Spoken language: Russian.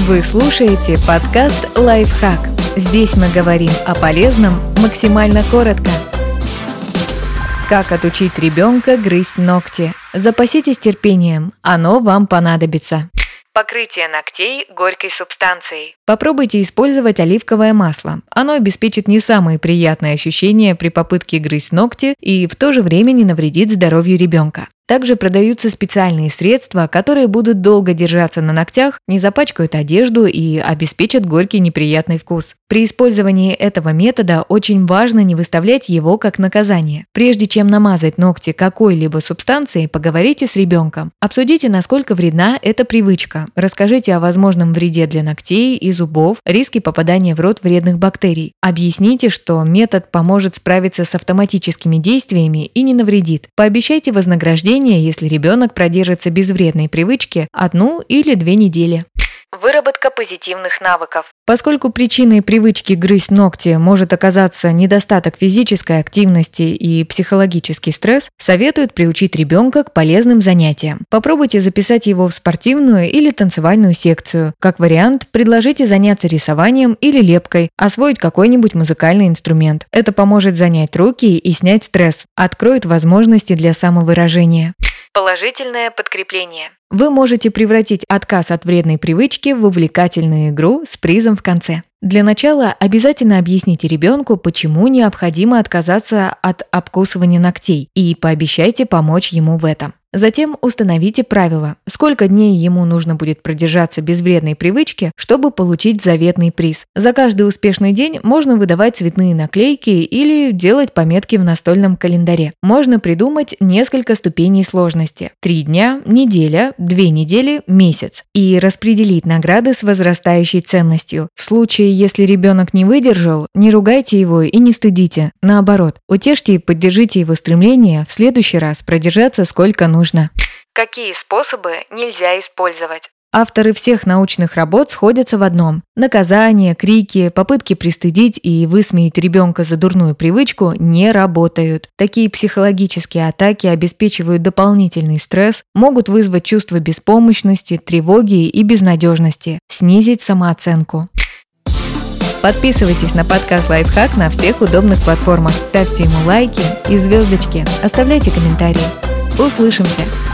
Вы слушаете подкаст «Лайфхак». Здесь мы говорим о полезном максимально коротко. Как отучить ребенка грызть ногти? Запаситесь терпением, оно вам понадобится. Покрытие ногтей горькой субстанцией. Попробуйте использовать оливковое масло. Оно обеспечит не самые приятные ощущения при попытке грызть ногти и в то же время не навредит здоровью ребенка. Также продаются специальные средства, которые будут долго держаться на ногтях, не запачкают одежду и обеспечат горький неприятный вкус. При использовании этого метода очень важно не выставлять его как наказание. Прежде чем намазать ногти какой-либо субстанцией, поговорите с ребенком. Обсудите, насколько вредна эта привычка. Расскажите о возможном вреде для ногтей и зубов, риске попадания в рот вредных бактерий. Объясните, что метод поможет справиться с автоматическими действиями и не навредит. Пообещайте вознаграждение лечения, если ребенок продержится без вредной привычки одну или две недели. Выработка позитивных навыков. Поскольку причиной привычки грызть ногти может оказаться недостаток физической активности и психологический стресс, советуют приучить ребенка к полезным занятиям. Попробуйте записать его в спортивную или танцевальную секцию. Как вариант, предложите заняться рисованием или лепкой, освоить какой-нибудь музыкальный инструмент. Это поможет занять руки и снять стресс, откроет возможности для самовыражения. Положительное подкрепление. Вы можете превратить отказ от вредной привычки в увлекательную игру с призом в конце. Для начала обязательно объясните ребенку, почему необходимо отказаться от обкусывания ногтей, и пообещайте помочь ему в этом. Затем установите правила, сколько дней ему нужно будет продержаться без вредной привычки, чтобы получить заветный приз. За каждый успешный день можно выдавать цветные наклейки или делать пометки в настольном календаре. Можно придумать несколько ступеней сложности. Три дня, неделя, две недели, месяц. И распределить награды с возрастающей ценностью. В случае, если ребенок не выдержал, не ругайте его и не стыдите. Наоборот, утешьте и поддержите его стремление в следующий раз продержаться сколько нужно нужно. Какие способы нельзя использовать? Авторы всех научных работ сходятся в одном. Наказания, крики, попытки пристыдить и высмеять ребенка за дурную привычку не работают. Такие психологические атаки обеспечивают дополнительный стресс, могут вызвать чувство беспомощности, тревоги и безнадежности, снизить самооценку. Подписывайтесь на подкаст «Лайфхак» на всех удобных платформах, ставьте ему лайки и звездочки, оставляйте комментарии. Услышимся!